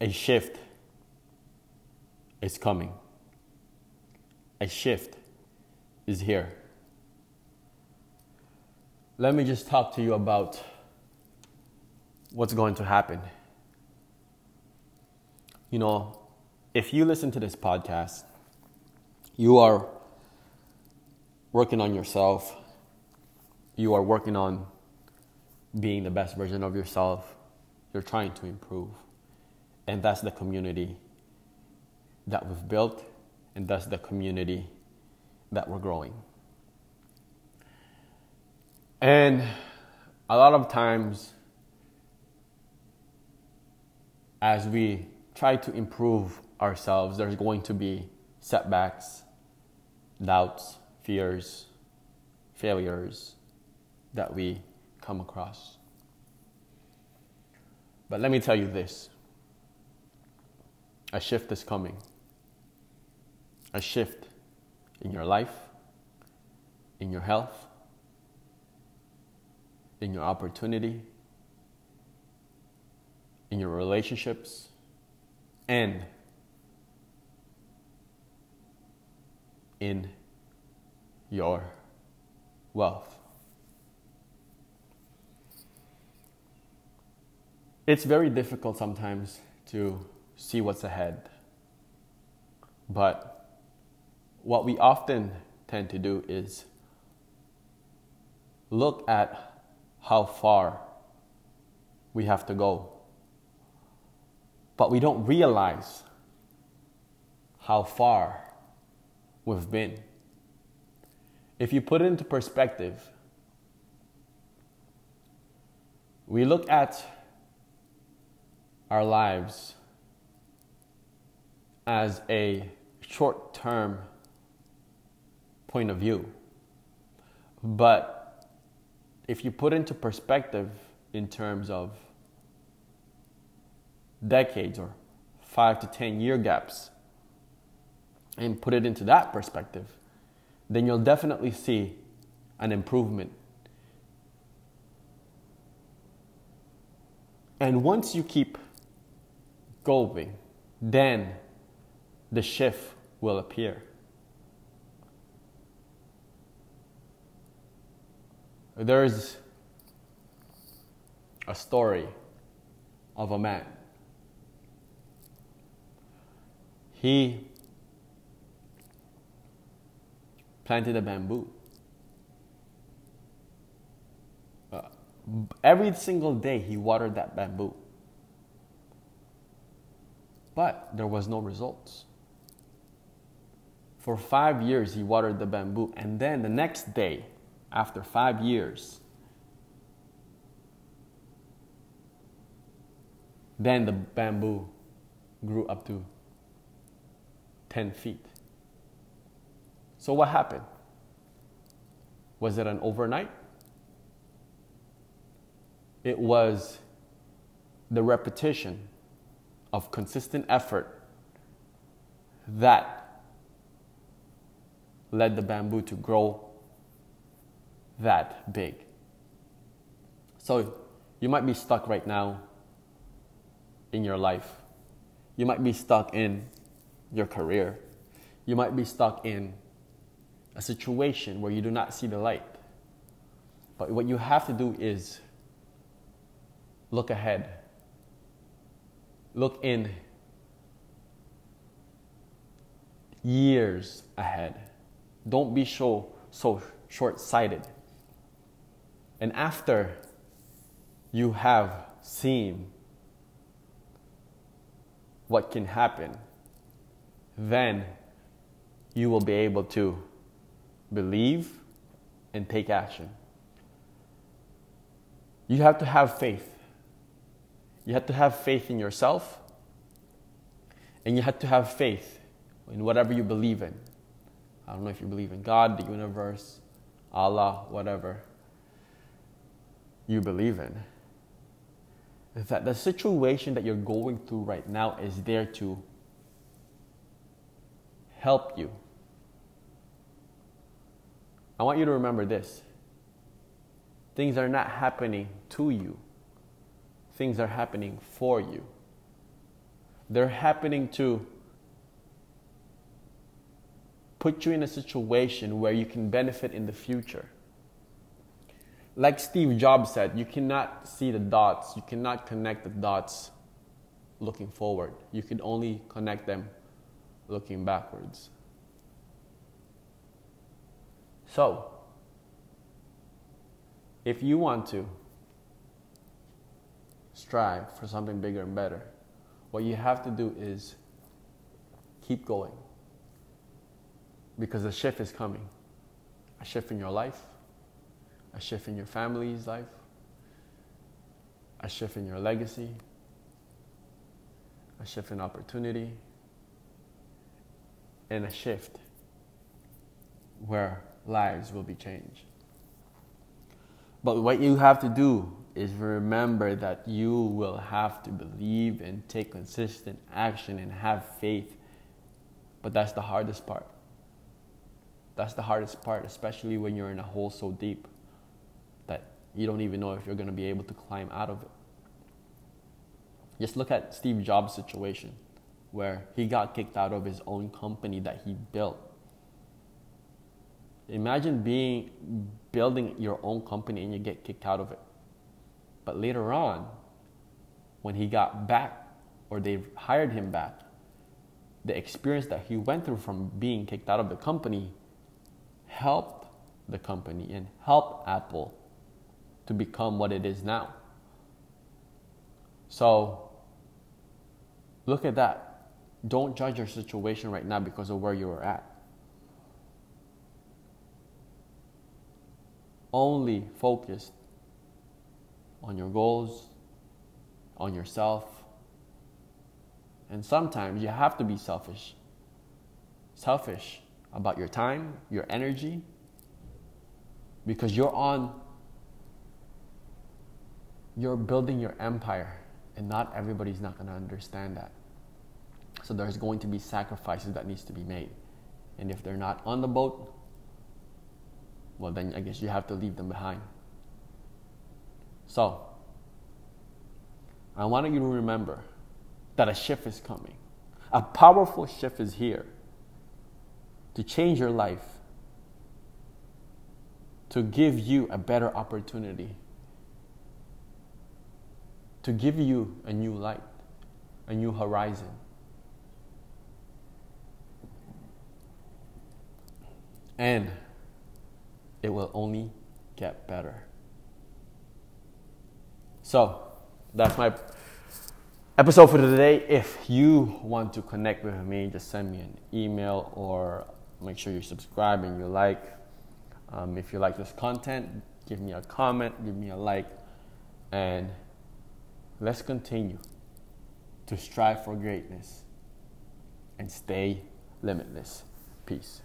A shift is coming. A shift is here. Let me just talk to you about what's going to happen. You know, if you listen to this podcast, you are working on yourself, you are working on being the best version of yourself, you're trying to improve. And that's the community that we've built, and that's the community that we're growing. And a lot of times, as we try to improve ourselves, there's going to be setbacks, doubts, fears, failures that we come across. But let me tell you this a shift is coming. A shift in your life, in your health, in your opportunity, in your relationships, and in your wealth. It's very difficult sometimes to see what's ahead. But what we often tend to do is look at how far we have to go. But we don't realize how far we've been. If you put it into perspective, we look at our lives as a short term point of view. But if you put into perspective in terms of decades or five to 10 year gaps and put it into that perspective, then you'll definitely see an improvement. And once you keep going, then the shift will appear. There's a story of a man. He planted a bamboo. Uh, every single day he watered that bamboo. But there was no results. For five years, he watered the bamboo. And then the next day, after five years, then the bamboo grew up to 10 feet. So, what happened? Was it an overnight? It was the repetition of consistent effort that led the bamboo to grow that big. So you might be stuck right now in your life. You might be stuck in your career. You might be stuck in a situation where you do not see the light. But what you have to do is look ahead. Look in years ahead don't be so, so short sighted. And after you have seen what can happen, then you will be able to believe and take action. You have to have faith. You have to have faith in yourself, and you have to have faith in whatever you believe in. I don't know if you believe in God, the universe, Allah, whatever you believe in. That the situation that you're going through right now is there to help you. I want you to remember this things are not happening to you, things are happening for you. They're happening to put you in a situation where you can benefit in the future. Like Steve Jobs said, you cannot see the dots, you cannot connect the dots looking forward. You can only connect them looking backwards. So, if you want to strive for something bigger and better, what you have to do is keep going. Because a shift is coming. A shift in your life, a shift in your family's life, a shift in your legacy, a shift in opportunity, and a shift where lives will be changed. But what you have to do is remember that you will have to believe and take consistent action and have faith. But that's the hardest part. That's the hardest part, especially when you're in a hole so deep that you don't even know if you're going to be able to climb out of it. Just look at Steve Jobs' situation where he got kicked out of his own company that he built. Imagine being building your own company and you get kicked out of it. But later on, when he got back or they hired him back, the experience that he went through from being kicked out of the company helped the company and helped Apple to become what it is now. So look at that. Don't judge your situation right now because of where you are at. Only focus on your goals, on yourself. And sometimes you have to be selfish. Selfish about your time, your energy, because you're on, you're building your empire, and not everybody's not going to understand that. So there's going to be sacrifices that needs to be made. And if they're not on the boat, well then I guess you have to leave them behind. So I want you to remember that a shift is coming. A powerful shift is here to change your life, to give you a better opportunity, to give you a new light, a new horizon. And it will only get better. So, that's my episode for today. If you want to connect with me, just send me an email or make sure you subscribe and you like. Um, if you like this content, give me a comment, give me a like, and let's continue to strive for greatness and stay limitless. Peace.